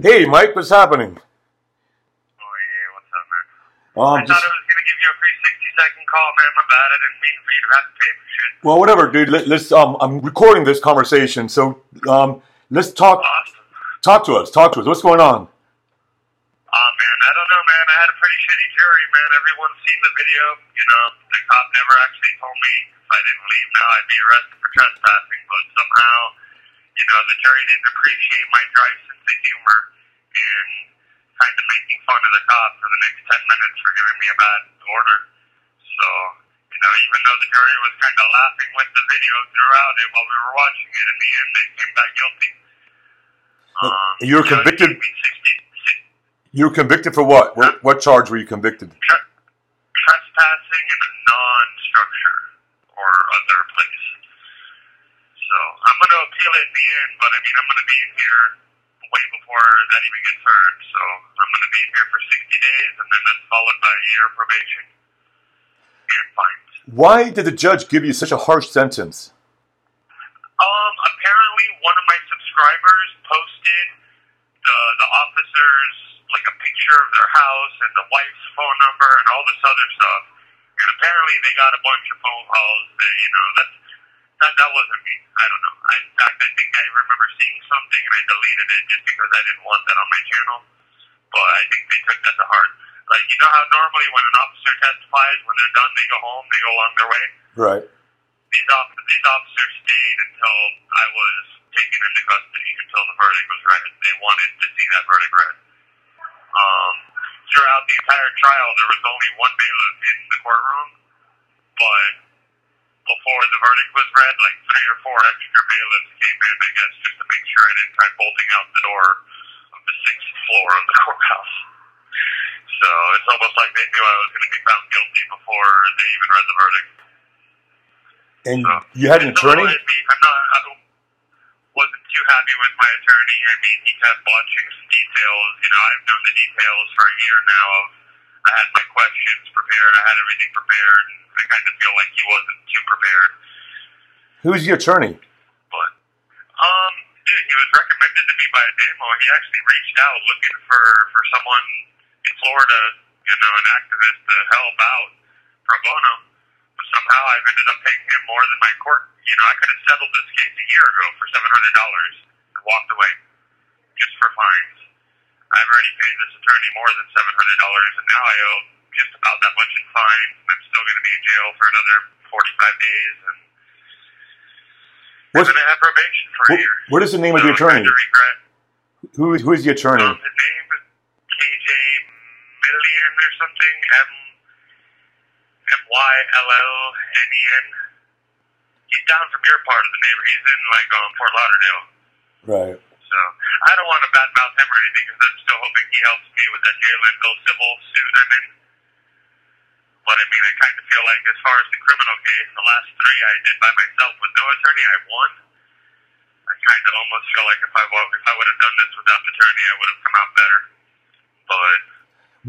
Hey, Mike, what's happening? Oh yeah, what's up, man? Um, I just, thought I was gonna give you a free sixty second call, man. My bad. I didn't mean for you to have to pay for shit. well, whatever, dude. Let, let's. Um, I'm recording this conversation, so um, let's talk. Awesome. Talk to us. Talk to us. What's going on? Oh man, I don't know, man. I had a pretty shitty jury, man. Everyone's seen the video. You know, the cop never actually told me if I didn't leave now I'd be arrested for trespassing, but somehow, you know, the jury didn't appreciate my dry sense of humor and kind of making fun of the cop for the next ten minutes for giving me a bad order. So, you know, even though the jury was kind of laughing with the video throughout it while we were watching it, in the end they came back guilty. Um, you were convicted- gave me 60, You were convicted for what? What, what charge were you convicted? tre- trespassing in a non-structure or other place. So I'm going to appeal it in but I mean I'm going to be in here way before that even gets heard. So I'm going to be in here for 60 days, and then that's followed by a year of probation and fines. Why did the judge give you such a harsh sentence? Um, apparently one of my subscribers posted the the officers like a picture of their house and the wife's phone number and all this other stuff. And apparently they got a bunch of phone calls that you know that's that that wasn't me. I don't know. I, in fact, I think I remember seeing something and I deleted it just because I didn't want that on my channel. But I think they took that to heart. Like you know how normally when an officer testifies, when they're done, they go home, they go along their way Right. these, off- these officers stayed until I was taken into custody until the verdict was read. They wanted to see that verdict read. Um, throughout the entire trial, there was only one bailiff in the courtroom, but before the verdict was read, like three or four extra bailiffs came in, I guess, just to make sure I didn't try bolting out the door of the sixth floor of the courthouse. So it's almost like they knew I was going to be found guilty before they even read the verdict. And So, you had an it's a little attorney? I'm not. I wasn't too happy with my attorney. I mean, he kept watching some details. You know, I've known the details for a year now. Of I had my questions prepared. I had everything prepared. And I kind of feel like he wasn't too prepared. Who's your attorney? But um, dude, he was recommended to me by a demo. He actually reached out looking for for someone in Florida, you know, an activist to help out pro bono. But somehow I've ended up paying him more than my court. You know, I could have settled this case a year ago for seven hundred dollars and walked away just for fines. I've already paid this attorney more than seven hundred dollars, and now I owe just about that much in fines. I'm still going to be in jail for another forty-five days, and What's, going to have probation for a year. what is the name of the attorney? of regret. Who, who is the attorney? Um, his name is KJ Million or something. M M Y L L N E N. He's down from your part of the neighbor. He's in like um, Fort Lauderdale. Right. So I don't want to badmouth him or anything because I'm still hoping he helps me with that Jalen Bill civil suit I'm in. But I mean, I kind of feel like as far as the criminal case, the last three I did by myself with no attorney, I won. I kind of almost feel like if I if I would have done this without an attorney, I would have come out better. But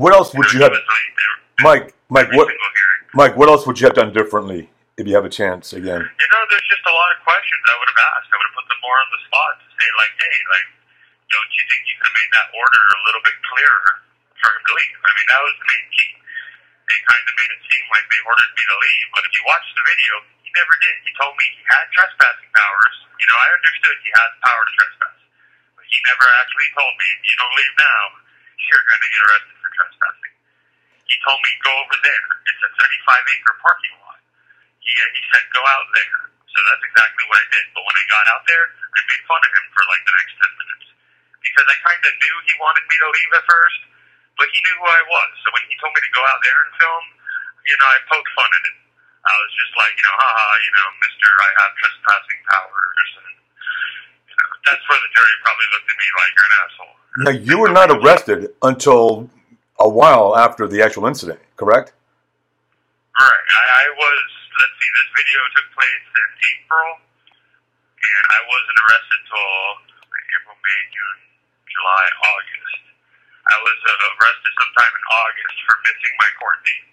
What else would you have, it was late. Every- Mike? Mike, what? Mike, what else would you have done differently if you have a chance again? You know, there's just a lot of questions I would have asked. I would have put them more on the spot to say, like, hey, like, don't you think you could have made that order a little bit clearer for him to leave? I mean, that was the main key. They kind of made it seem like they ordered me to leave, but if you watch the video, he never did. He told me he had trespassing powers. You know, I understood he has the power to trespass, but he never actually told me, if you don't leave now, you're going to get arrested for trespassing. He told me, go over there. It's a 35 acre parking lot. He, uh, he said, go out there. So that's exactly what I did. But when I got out there, I made fun of him for like the next 10 minutes. Because I kind of knew he wanted me to leave at first, but he knew who I was. So when he told me to go out there and film, you know, I poked fun at him. I was just like, you know, haha, you know, mister, I have trespassing powers. And, you know, that's where the jury probably looked at me like, you're an asshole. Now, you were not arrested until a while after the actual incident, correct? Right. I, I was, let's see, this video took place in April, and I wasn't arrested till like, April, May, June, July, August. I was uh, arrested sometime in August for missing my court date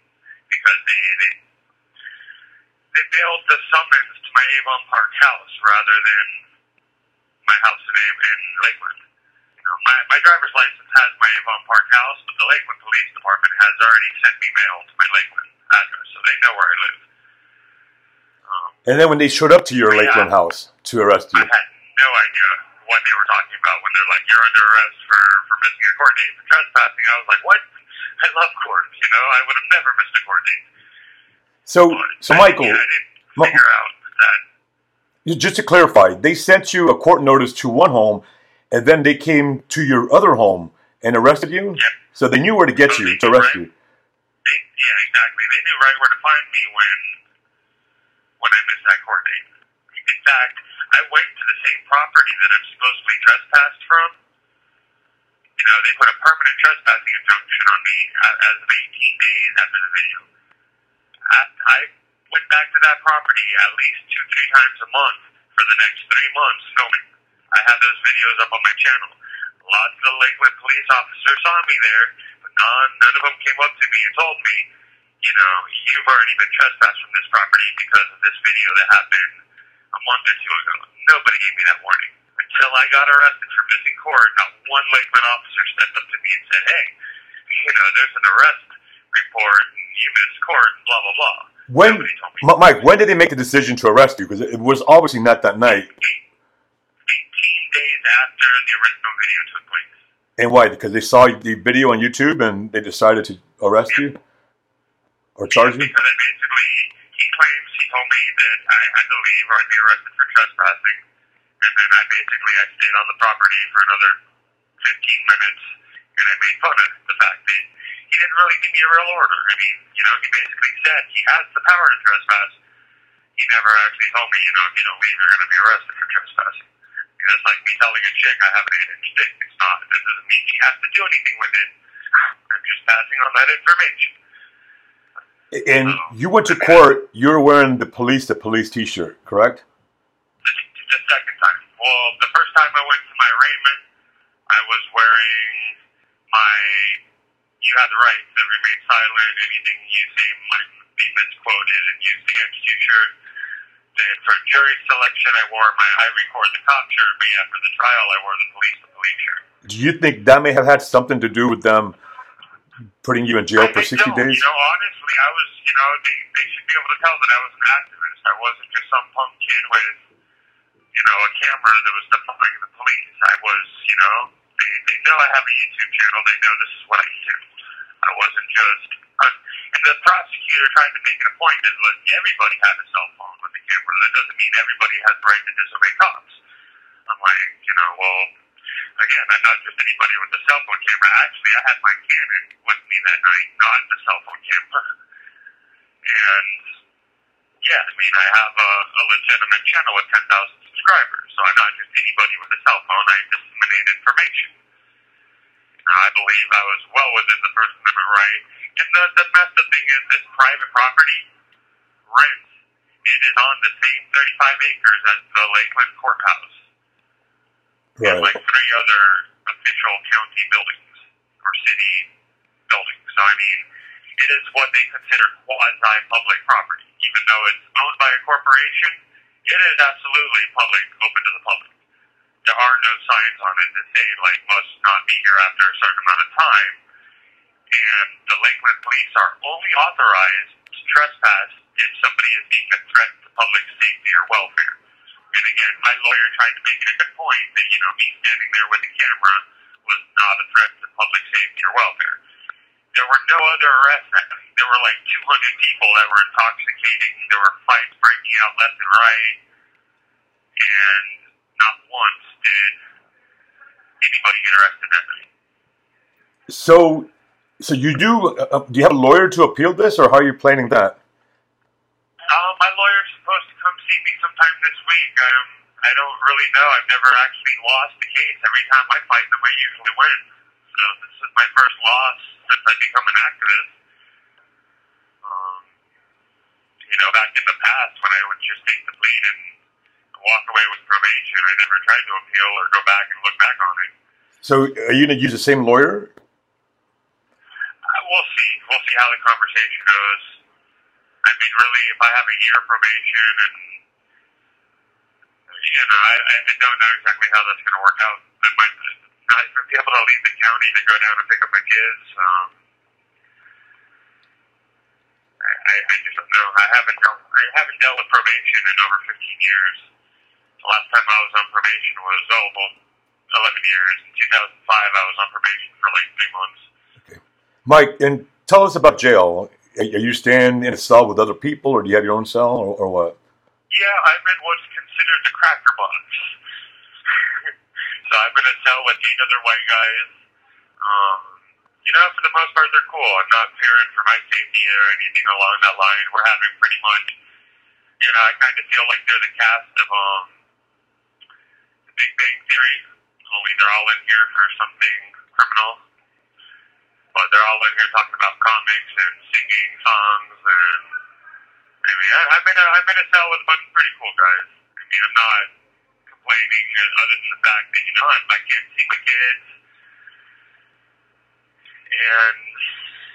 because they, they, they mailed the summons to my Avon Park house rather than my house in, in Lakeland. You know, my, my driver's license has my Avon Park house, but the Lakeland Police Department has already sent me mail to my Lakeland address, so they know where I live. Um, And then when they showed up to your Yeah. Lakeland house to arrest you, I had no idea what they were talking about when they're like, "You're under arrest for for missing a court date for trespassing." I was like, "What? I love court. You know, I would have never missed a court date." so But, so I- Michael, yeah, I didn't figure out that. just to clarify, they sent you a court notice to one home, and then they came to your other home and arrested you. Yep. So they knew where to get So you to arrest right? you. They, yeah, exactly. They knew right where to find me when when I missed that court date. In fact, I went to the same property that I'm supposedly trespassed from. You know, they put a permanent trespassing injunction on me uh, as of 18 days after the video. I, went back to that property at least two, three times a month for the next three months filming. I have those videos up on my channel. Lots of the Lakeland police officers saw me there, but none, none of them came up to me and told me, you know, you've already been trespassed from this property because of this video that happened a month or two ago. Nobody gave me that warning. Until I got arrested for missing court, not one Lakeland officer stepped up to me and said, hey, you know, there's an arrest report, and you missed court, and blah, blah, blah. When, told me. Mike, when did they make the decision to arrest you? Because it was obviously not that night. 18 days after the original video took place. And why? Because they saw the video on YouTube and they decided to arrest you or charge you. Because I basically, he claims he told me that I had to leave or I'd be arrested for trespassing. And then I basically, I stayed on the property for another 15 minutes and I made fun of the fact that he didn't really give me a real order. I mean, you know, he basically said he has the power to trespass. He never actually told me, you know, if you don't leave, you're going to be arrested for trespassing. I mean, that's like me telling a chick I have an eight inch dick. It's not, that doesn't mean she has to do anything with it. I'm just passing on that information. And you went to court. You were wearing the police the police T-shirt, correct? the, the second time. Well, the first time I went to my arraignment, I was wearing my "You have the right to remain silent. Anything you say might be misquoted and used against you" shirt. Then for jury selection, I wore my "I record the cop" shirt. But yeah, for the trial, I wore the police the police shirt. Do you think that may have had something to do with them putting you in jail I for think 60 so. days? You know, honestly, I was, you know, they, they should be able to tell that I was an activist. I wasn't just some punk kid with, you know, a camera that was defying the police. I was, you know, they, they know I have a YouTube channel. They know this is what I do. I wasn't just. Uh, and the prosecutor tried to make it a point that look, everybody had a cell phone with the camera. That doesn't mean everybody has the right to disobey cops. I'm like, you know, well, again, I'm not just anybody with a cell phone camera. Actually, I had my Canon with me that night, not the cell phone camera. And yeah, I mean, I have a, a legitimate channel with 10,000 subscribers, so I'm not just anybody with a cell phone. I disseminate information. I believe I was well within the First Amendment right. And the, the up thing is this private property rents. It is on the same 35 acres as the Lakeland Courthouse and like three other official county buildings or city buildings. So I mean, it is what they consider quasi-public property, even though it's owned by a corporation. It is absolutely public, open to the public. There are no signs on it that say like must not be here after a certain amount of time. And the Lakeland police are only authorized to trespass if somebody is being a threat to public safety or welfare. And again, my lawyer tried to make it a good point that, you know, me standing there with a camera was not a threat to public safety or welfare. There were no other arrests night. There were like 200 people that were intoxicating. There were fights breaking out left and right. And not once did anybody get arrested that night. So, so you do? Uh, do you have a lawyer to appeal this, or how are you planning that? Uh, my lawyer's supposed to come see me sometime this week. Um, I don't really know. I've never actually lost the case. Every time I fight them, I usually win. So this is my first loss since I become an activist. Um, you know, back in the past when I would just take the plea and walk away with probation, I never tried to appeal or go back and look back on it. So, are you going to use the same lawyer? Uh, we'll see. We'll see how the conversation goes. I mean, really, if I have a year probation and you know, I, I don't know exactly how that's going to work out. I might not even be able to leave the county to go down and pick up my kids. Um, I, I, just don't know. I haven't dealt, I haven't dealt with probation in over 15 years. The last time I was on probation was oh well, 11 years. In 2005, I was on probation for like three months. Okay, Mike, and tell us about jail. Are you staying in a cell with other people, or do you have your own cell, or, or what? Yeah, I'm in what's considered the cracker box. so I'm in a cell with eight other white guys. Um, you know, for the most part, they're cool. I'm not fearing for my safety or anything along that line. We're having pretty much, you know, I kind of feel like they're the cast of um, the Big Bang Theory, only they're all in here for something criminal. But they're all in here talking about comics and singing songs and I mean, I, I'm a I'm in a cell with a bunch of pretty cool guys. I mean, I'm not complaining other than the fact that you know I, I can't see my kids, and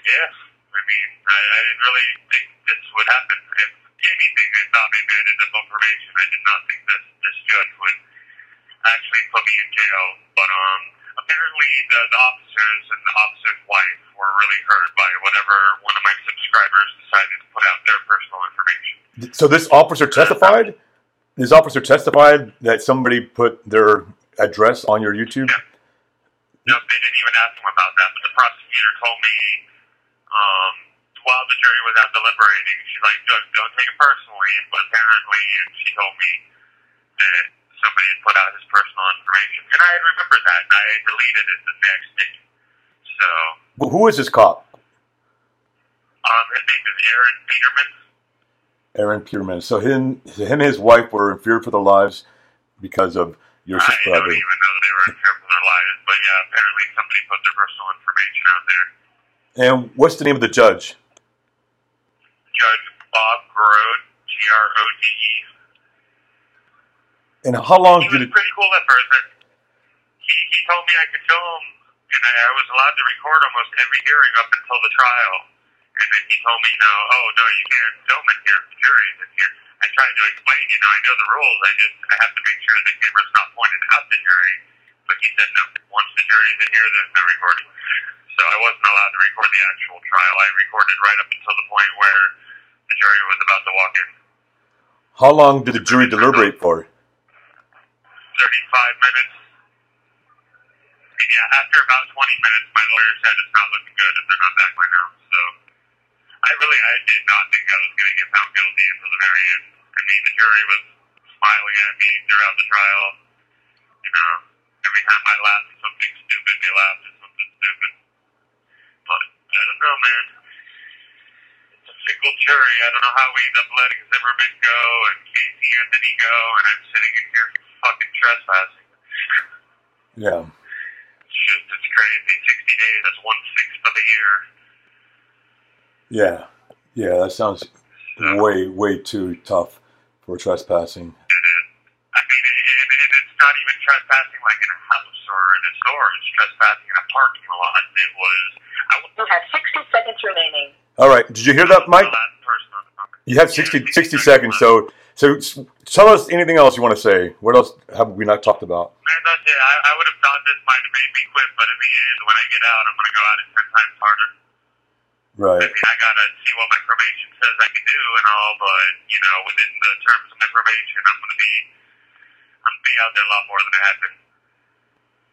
yeah, I mean, I, I didn't really think this would happen. If anything, I thought maybe I'd end up on probation. I did not think this this judge would actually put me in jail, but um. Apparently, the, the officers and the officer's wife were really hurt by whatever one of my subscribers decided to put out. So this officer testified. This officer testified that somebody put their address on your YouTube. No, they didn't even ask him about that. But the prosecutor told me um, while the jury was out deliberating, she's like, "Judge, don't take it personally." But apparently, and she told me that somebody had put out his personal information, and I had remembered that, and I had deleted it the next day. So, But who is this cop? um, his name is Aaron Peterman. Aaron Peterman. So him, him and his wife were in fear for their lives because of your I don't even know they were in fear for their lives, but yeah, apparently somebody put their personal information out there. And what's the name of the judge? Judge Bob Grode, G R O D E. And how long He did was it? pretty cool at first. He he told me I could film, and I, I was allowed to record almost every hearing up until the trial. And then he told me, no, oh no, you can't film in here. The jury's in here. I tried to explain, you know, I know the rules. I just I have to make sure the camera's not pointed at the jury. But he said no. Once the jury's in here, there's no recording. So I wasn't allowed to record the actual trial. I recorded right up until the point where the jury was about to walk in. How long did the jury deliberate for? 35 minutes. And yeah, after about 20 minutes, my lawyer said it's not looking good if they're not back by now. So I really, I did not think I was going to get found guilty until the very end. I mean, the jury was smiling at me throughout the trial. You know, every time I laughed at something stupid, they laughed at something stupid. But I don't know, man. It's a fickle jury. I don't know how we end up letting Zimmerman go and Casey Anthony go, and I'm sitting in here fucking trespassing. Yeah. It's just, it's crazy. 60 days, that's one sixth of a year. Yeah. Yeah. That sounds way, way too tough for trespassing. It is. I mean, and, and it's not even trespassing like in a house or in a store. It's trespassing in a parking lot. It was. I was You have 60 seconds remaining. All right. Did you hear that, Mike? the last person on the property. You have 60, 60 seconds. So, so tell us anything else you want to say. What else have we not talked about? Man, that's it. I, I would have thought this might have made me quit, but in the end, when I get out, I'm going to go at 10 times harder. I mean, I got to see what my probation says I can do and all, but, you know, within the terms of my probation, I'm to be, I'm to be out there a lot more than I have been.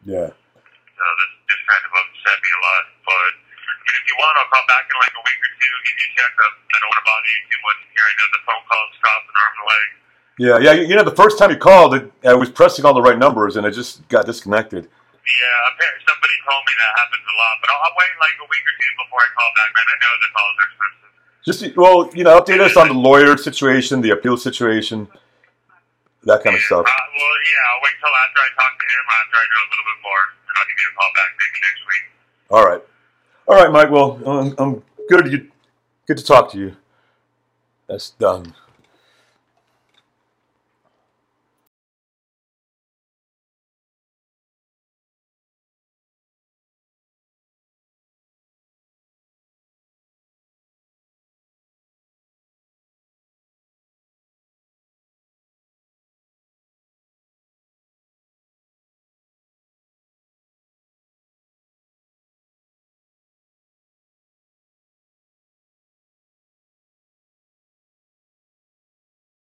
Yeah. So this this kind of upset me a lot. But I mean, if you want, I'll call back in like a week or two, give you a checkup. I don't want to bother you too much here. I know the phone calls stop an arm and leg. Yeah. Yeah. You know, the first time you called, it, I was pressing all the right numbers and it just got disconnected. Yeah, apparently somebody told me that happens a lot, but I'll, I'll wait like a week or two before I call back, man. I know the calls are expensive. Just, well, you know, update us on the lawyer situation, the appeal situation, that kind of stuff. Uh, well, yeah, I'll wait till after I talk to him, after I know a little bit more, and I'll give you a call back maybe next week. All right. All right, Mike. Well, I'm, I'm good. You, good to talk to you. That's done.